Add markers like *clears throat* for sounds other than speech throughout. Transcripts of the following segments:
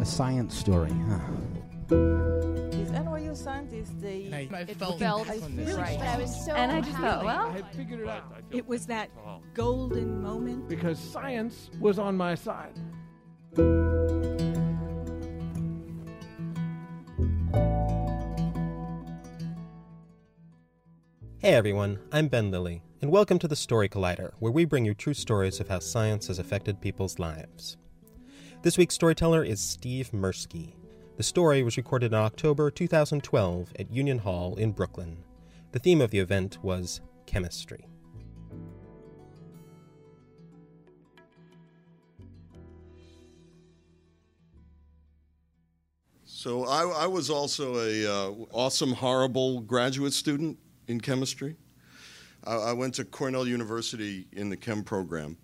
A science story, huh? These NYU scientists, they I, I it felt, felt on this. right. I was so and I just thought, well, I had figured it out It was that golden moment. because science was on my side. Hey everyone, I'm Ben Lillie, and welcome to the Story Collider, where we bring you true stories of how science has affected people's lives. This week's storyteller is Steve Mirsky. The story was recorded in October 2012 at Union Hall in Brooklyn. The theme of the event was chemistry. So I, I was also a uh, awesome, horrible graduate student in chemistry. I, I went to Cornell University in the chem program,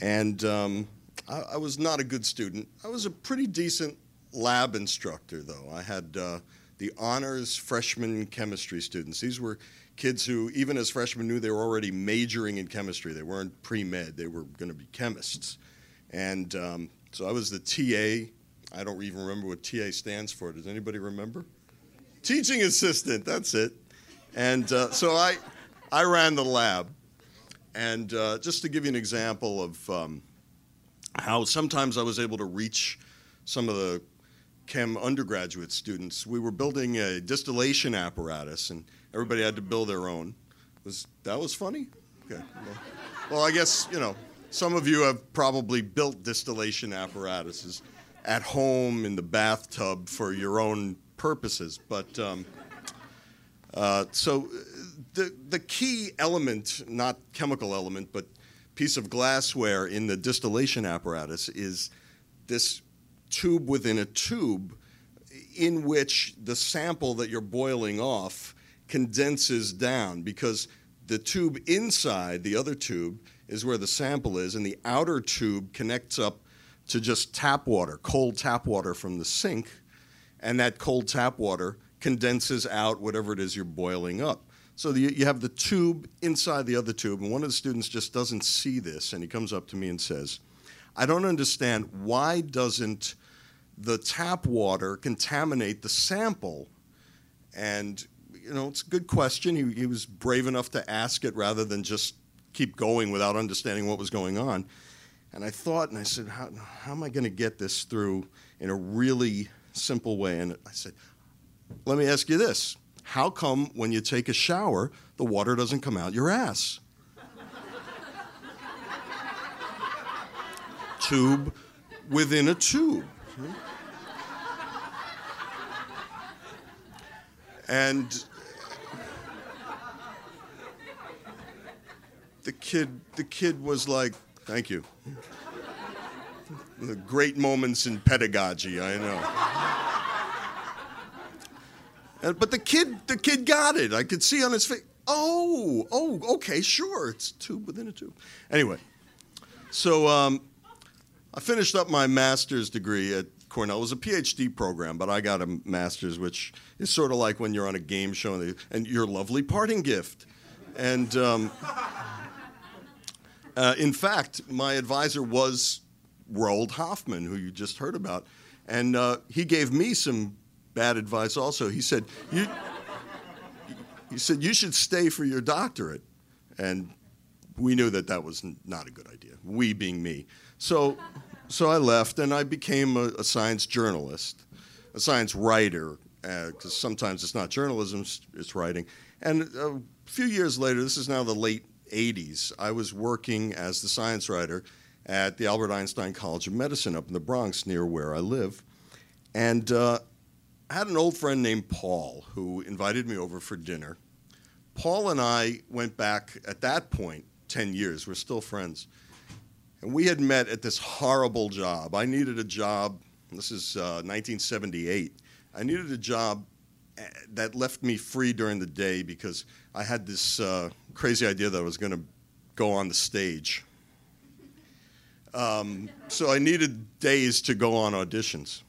and um, I, I was not a good student. I was a pretty decent lab instructor, though. I had uh, the honors freshman chemistry students. These were kids who, even as freshmen, knew they were already majoring in chemistry. They weren't pre med; they were going to be chemists. And um, so I was the TA. I don't even remember what TA stands for. Does anybody remember? Teaching assistant. That's it. And uh, so I, I ran the lab. And uh, just to give you an example of um, how sometimes I was able to reach some of the chem undergraduate students, we were building a distillation apparatus, and everybody had to build their own. Was that was funny? Okay. Well, well, I guess you know some of you have probably built distillation apparatuses at home in the bathtub for your own purposes, but. Um, uh, so the the key element, not chemical element, but piece of glassware in the distillation apparatus is this tube within a tube in which the sample that you're boiling off condenses down because the tube inside the other tube is where the sample is and the outer tube connects up to just tap water, cold tap water from the sink, and that cold tap water condenses out whatever it is you're boiling up. So the, you have the tube inside the other tube, and one of the students just doesn't see this, and he comes up to me and says, I don't understand why doesn't the tap water contaminate the sample? And, you know, it's a good question. He, he was brave enough to ask it rather than just keep going without understanding what was going on. And I thought, and I said, how, how am I going to get this through in a really simple way? And I said, let me ask you this. How come when you take a shower, the water doesn't come out your ass? tube within a tube. And the kid the kid was like, "Thank you." The great moments in pedagogy, I know. And, but the kid, the kid got it. I could see on his face. Oh, oh, okay, sure. It's tube within a tube. Anyway, so um, I finished up my master's degree at Cornell. It was a PhD program, but I got a master's, which is sort of like when you're on a game show and, they, and your lovely parting gift. And um, *laughs* uh, in fact, my advisor was Roald Hoffmann, who you just heard about, and uh, he gave me some bad advice also. He said, you, he said, you should stay for your doctorate. And we knew that that was not a good idea, we being me. So, so I left and I became a, a science journalist, a science writer, because sometimes it's not journalism, it's, it's writing. And a few years later, this is now the late 80s, I was working as the science writer at the Albert Einstein College of Medicine up in the Bronx near where I live. And uh, I had an old friend named Paul who invited me over for dinner. Paul and I went back at that point 10 years. We're still friends. And we had met at this horrible job. I needed a job, this is uh, 1978. I needed a job eh, that left me free during the day because I had this uh, crazy idea that I was going to go on the stage. Um, so I needed days to go on auditions.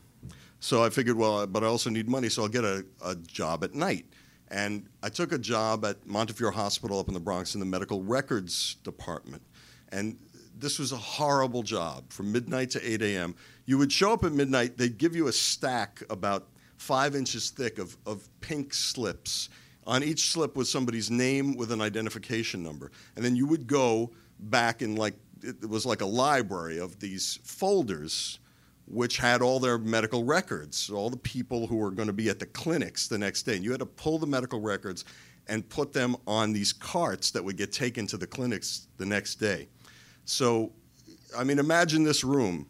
So I figured, well, but I also need money, so I'll get a, a job at night. And I took a job at Montefiore Hospital up in the Bronx in the medical records department. And this was a horrible job from midnight to 8 a.m. You would show up at midnight, they'd give you a stack about five inches thick of, of pink slips. On each slip was somebody's name with an identification number. And then you would go back in like, it was like a library of these folders which had all their medical records, all the people who were going to be at the clinics the next day. And you had to pull the medical records and put them on these carts that would get taken to the clinics the next day. So, I mean, imagine this room.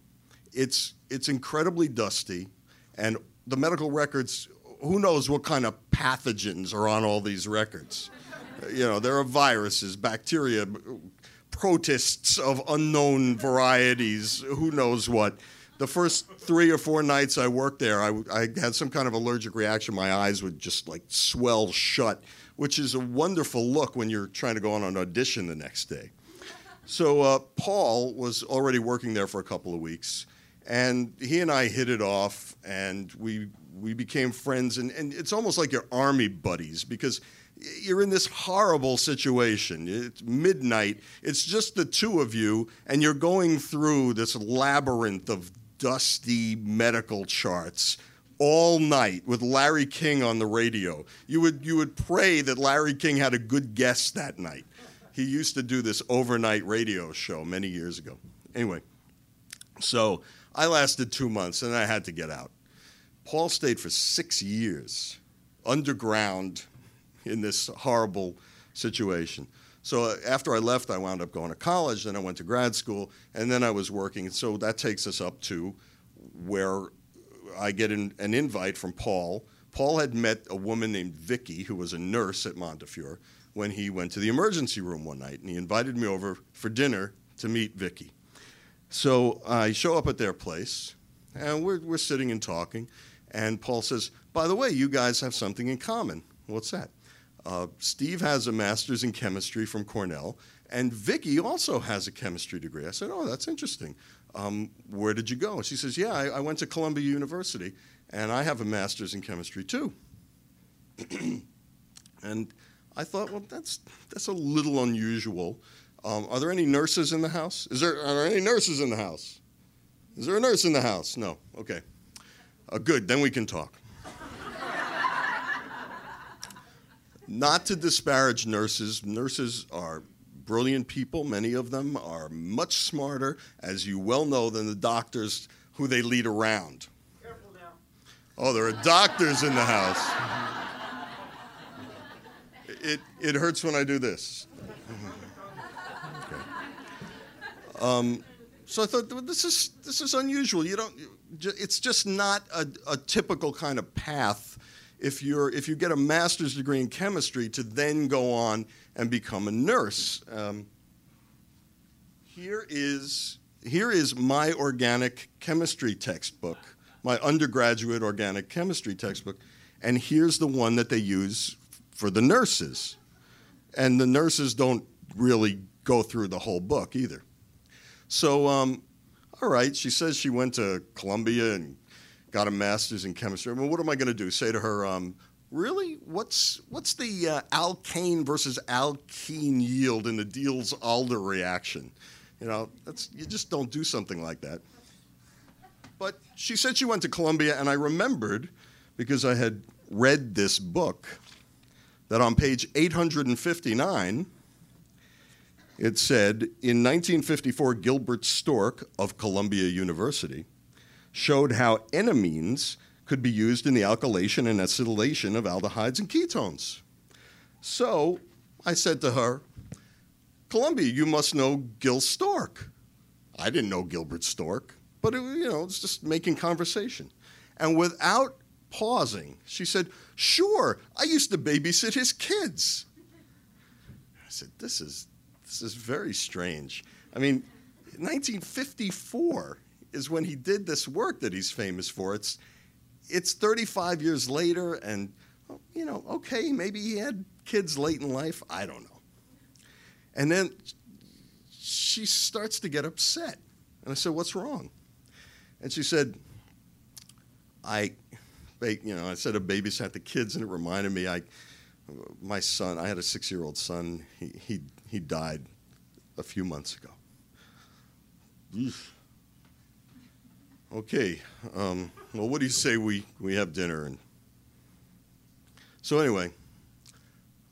It's, it's incredibly dusty, and the medical records, who knows what kind of pathogens are on all these records? you know, there are viruses, bacteria, protists of unknown varieties, who knows what the first three or four nights I worked there, I, I, had some kind of allergic reaction. My eyes would just like swell shut, which is a wonderful look when you're trying to go on an audition the next day. So uh, Paul was already working there for a couple of weeks, and he and I hit it off, and we we became friends. And, and it's almost like you're army buddies because you're in this horrible situation. It's midnight. It's just the two of you, and you're going through this labyrinth of dusty medical charts all night with Larry King on the radio. You would, you would pray that Larry King had a good guest that night. He used to do this overnight radio show many years ago. Anyway, so I lasted two months and I had to get out. Paul stayed for six years underground in this horrible situation. So uh, after I left, I wound up going to college, then I went to grad school, and then I was working. So that takes us up to where I get an, an invite from Paul. Paul had met a woman named Vicky, who was a nurse at Montefiore, when he went to the emergency room one night, and he invited me over for dinner to meet Vicky. So I show up at their place, and we're, we're sitting and talking, and Paul says, By the way, you guys have something in common. What's that? Uh, Steve has a master's in chemistry from Cornell, and Vicky also has a chemistry degree. I said, Oh, that's interesting. Um, where did you go? She says, Yeah, I, I, went to Columbia University, and I have a master's in chemistry too. *clears throat* and I thought, well, that's, that's a little unusual. Um, are there any nurses in the house? Is there, are there any nurses in the house? Is there a nurse in the house? No. Okay. Uh, good, then we can talk. Not to disparage nurses, nurses are brilliant people. Many of them are much smarter, as you well know, than the doctors who they lead around. Careful now. Oh, there are doctors in the house. It, it hurts when I do this. Okay. Um, so I thought this is this is unusual. You don't. It's just not a, a typical kind of path if you're if you get a master's degree in chemistry to then go on and become a nurse. Um, here is here is my organic chemistry textbook, my undergraduate organic chemistry textbook, and here's the one that they use for the nurses. And the nurses don't really go through the whole book either. So, um, all right, she says she went to Columbia and got a master's in chemistry. I mean, what am I going to do? Say to her, um, really? What's what's the uh, alkane versus alkene yield in the Diels-Alder reaction? You know, that's you just don't do something like that. But she said she went to Columbia, and I remembered because I had read this book that on page 859 it said in 1954 Gilbert Stork of Columbia University showed how enamines could be used in the alkylation and acetylation of aldehydes and ketones. So I said to her, Columbia, you must know Gil Stork. I didn't know Gilbert Stork, but it, you know, it's just making conversation. And without pausing, she said, Sure, I used to babysit his kids. I said, This is this is very strange. I mean, 1954, is when he did this work that he's famous for. It's it's 35 years later, and you know, okay, maybe he had kids late in life. I don't know. And then she starts to get upset, and I said, "What's wrong?" And she said, "I." You know, I said I babysat the kids, and it reminded me. I, my son, I had a six-year-old son. He he he died a few months ago. Okay. Um, well, what do you say we, we have dinner? And so anyway,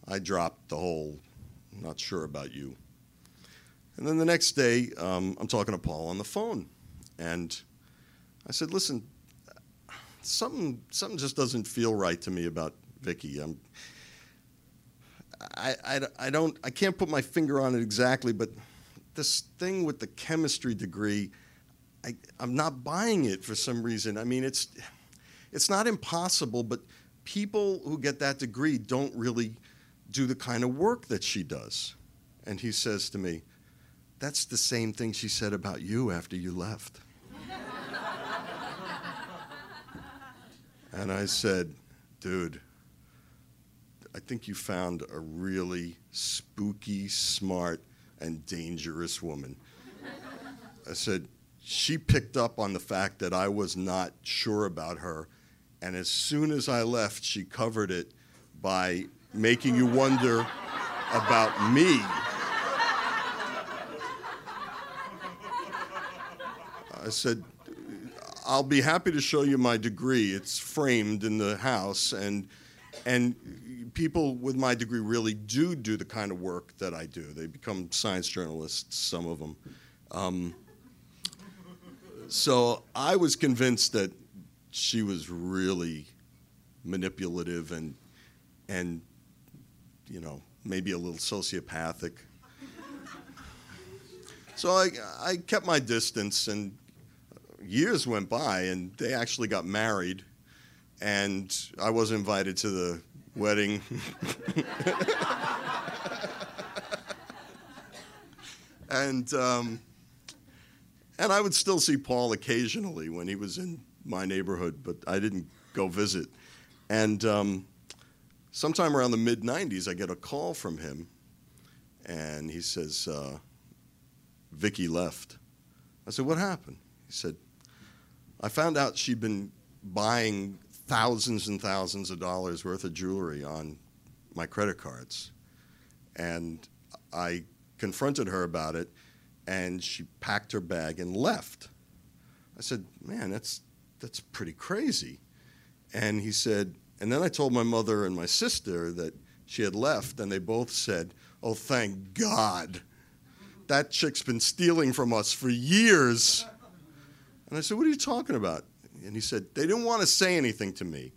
I dropped the whole not sure about you. And then the next day, um, I'm talking to Paul on the phone, and I said, "Listen, something something just doesn't feel right to me about Vicky. I'm, I, I, I don't I can't put my finger on it exactly, but this thing with the chemistry degree, I, I'm not buying it for some reason. I mean, it's it's not impossible, but people who get that degree don't really do the kind of work that she does." And he says to me, "That's the same thing she said about you after you left." And I said, dude, I think you found a really spooky, smart, and dangerous woman. I said, she picked up on the fact that I was not sure about her. And as soon as I left, she covered it by making you wonder about me. I said, I'll be happy to show you my degree. It's framed in the house, and and people with my degree really do do the kind of work that I do. They become science journalists, some of them. Um, so I was convinced that she was really manipulative and and you know maybe a little sociopathic. So I, I kept my distance and years went by and they actually got married and i was invited to the wedding *laughs* and um, and i would still see paul occasionally when he was in my neighborhood but i didn't go visit. And um, sometime around the mid 90s i get a call from him and he says uh, vicky left. I said what happened? He said I found out she'd been buying thousands and thousands of dollars worth of jewelry on my credit cards. And I confronted her about it, and she packed her bag and left. I said, Man, that's, that's pretty crazy. And he said, And then I told my mother and my sister that she had left, and they both said, Oh, thank God. That chick's been stealing from us for years. And I said, What are you talking about? And he said, They didn't want to say anything to me,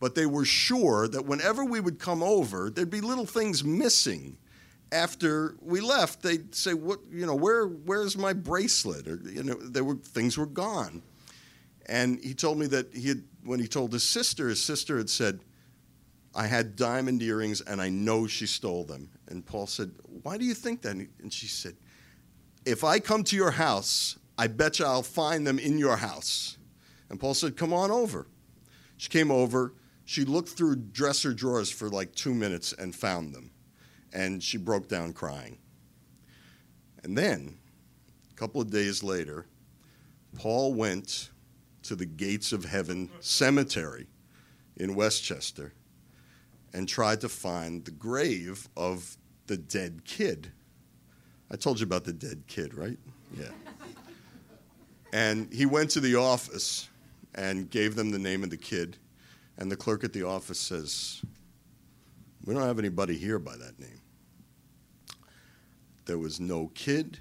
but they were sure that whenever we would come over, there'd be little things missing. After we left, they'd say, "What? You know, where? Where's my bracelet?" Or you know, there were things were gone. And he told me that he had, when he told his sister, his sister had said, "I had diamond earrings, and I know she stole them." And Paul said, "Why do you think that?" And she said, "If I come to your house, I bet you I'll find them in your house. And Paul said, Come on over. She came over. She looked through dresser drawers for like two minutes and found them. And she broke down crying. And then, a couple of days later, Paul went to the Gates of Heaven Cemetery in Westchester and tried to find the grave of the dead kid. I told you about the dead kid, right? Yeah. *laughs* And he went to the office and gave them the name of the kid. And the clerk at the office says, We don't have anybody here by that name. There was no kid,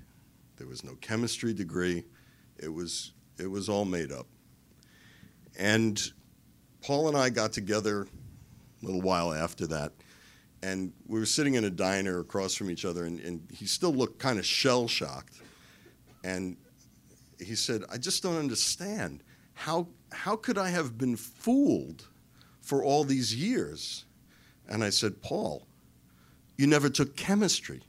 there was no chemistry degree. It was, it was all made up. And Paul and I got together a little while after that. And we were sitting in a diner across from each other, and, and he still looked kind of shell shocked. And he said, I just don't understand. How, how could I have been fooled for all these years? And I said, Paul, you never took chemistry.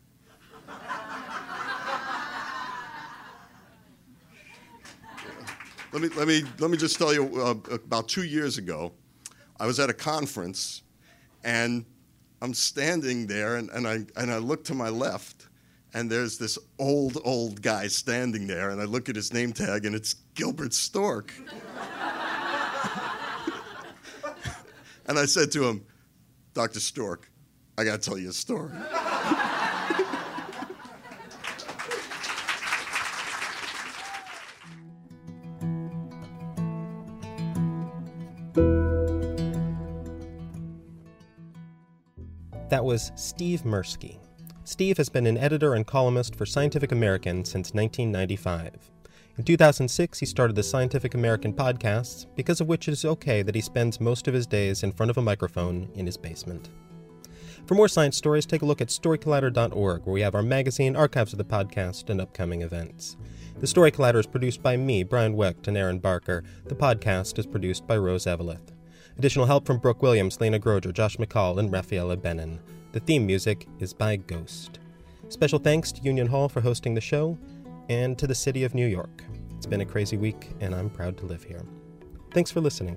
Let, me, let, me, let me just tell you uh, about two years ago, I was at a conference and I'm standing there and, and, I, and I look to my left and there's this old, old guy standing there, and I look at his name tag, and it's Gilbert Stork. *laughs* and I said to him, Dr. Stork, I got to tell you a story. Was Steve Mirsky. Steve has been an editor and columnist for Scientific American since 1995. In 2006, he started the Scientific American podcasts, because of which it is okay that he spends most of his days in front of a microphone in his basement. For more science stories, take a look at storycollider.org, where we have our magazine, archives of the podcast, and upcoming events. The Story Collider is produced by me, Brian Wecht, and Erin Barker. The podcast is produced by Rose Eveleth. Additional help from Brooke Williams, Lena Groeger, Josh McCall, and Rafaela Benin. The theme music is by Ghost. Special thanks to Union Hall for hosting the show and to the city of New York. It's been a crazy week, and I'm proud to live here. Thanks for listening.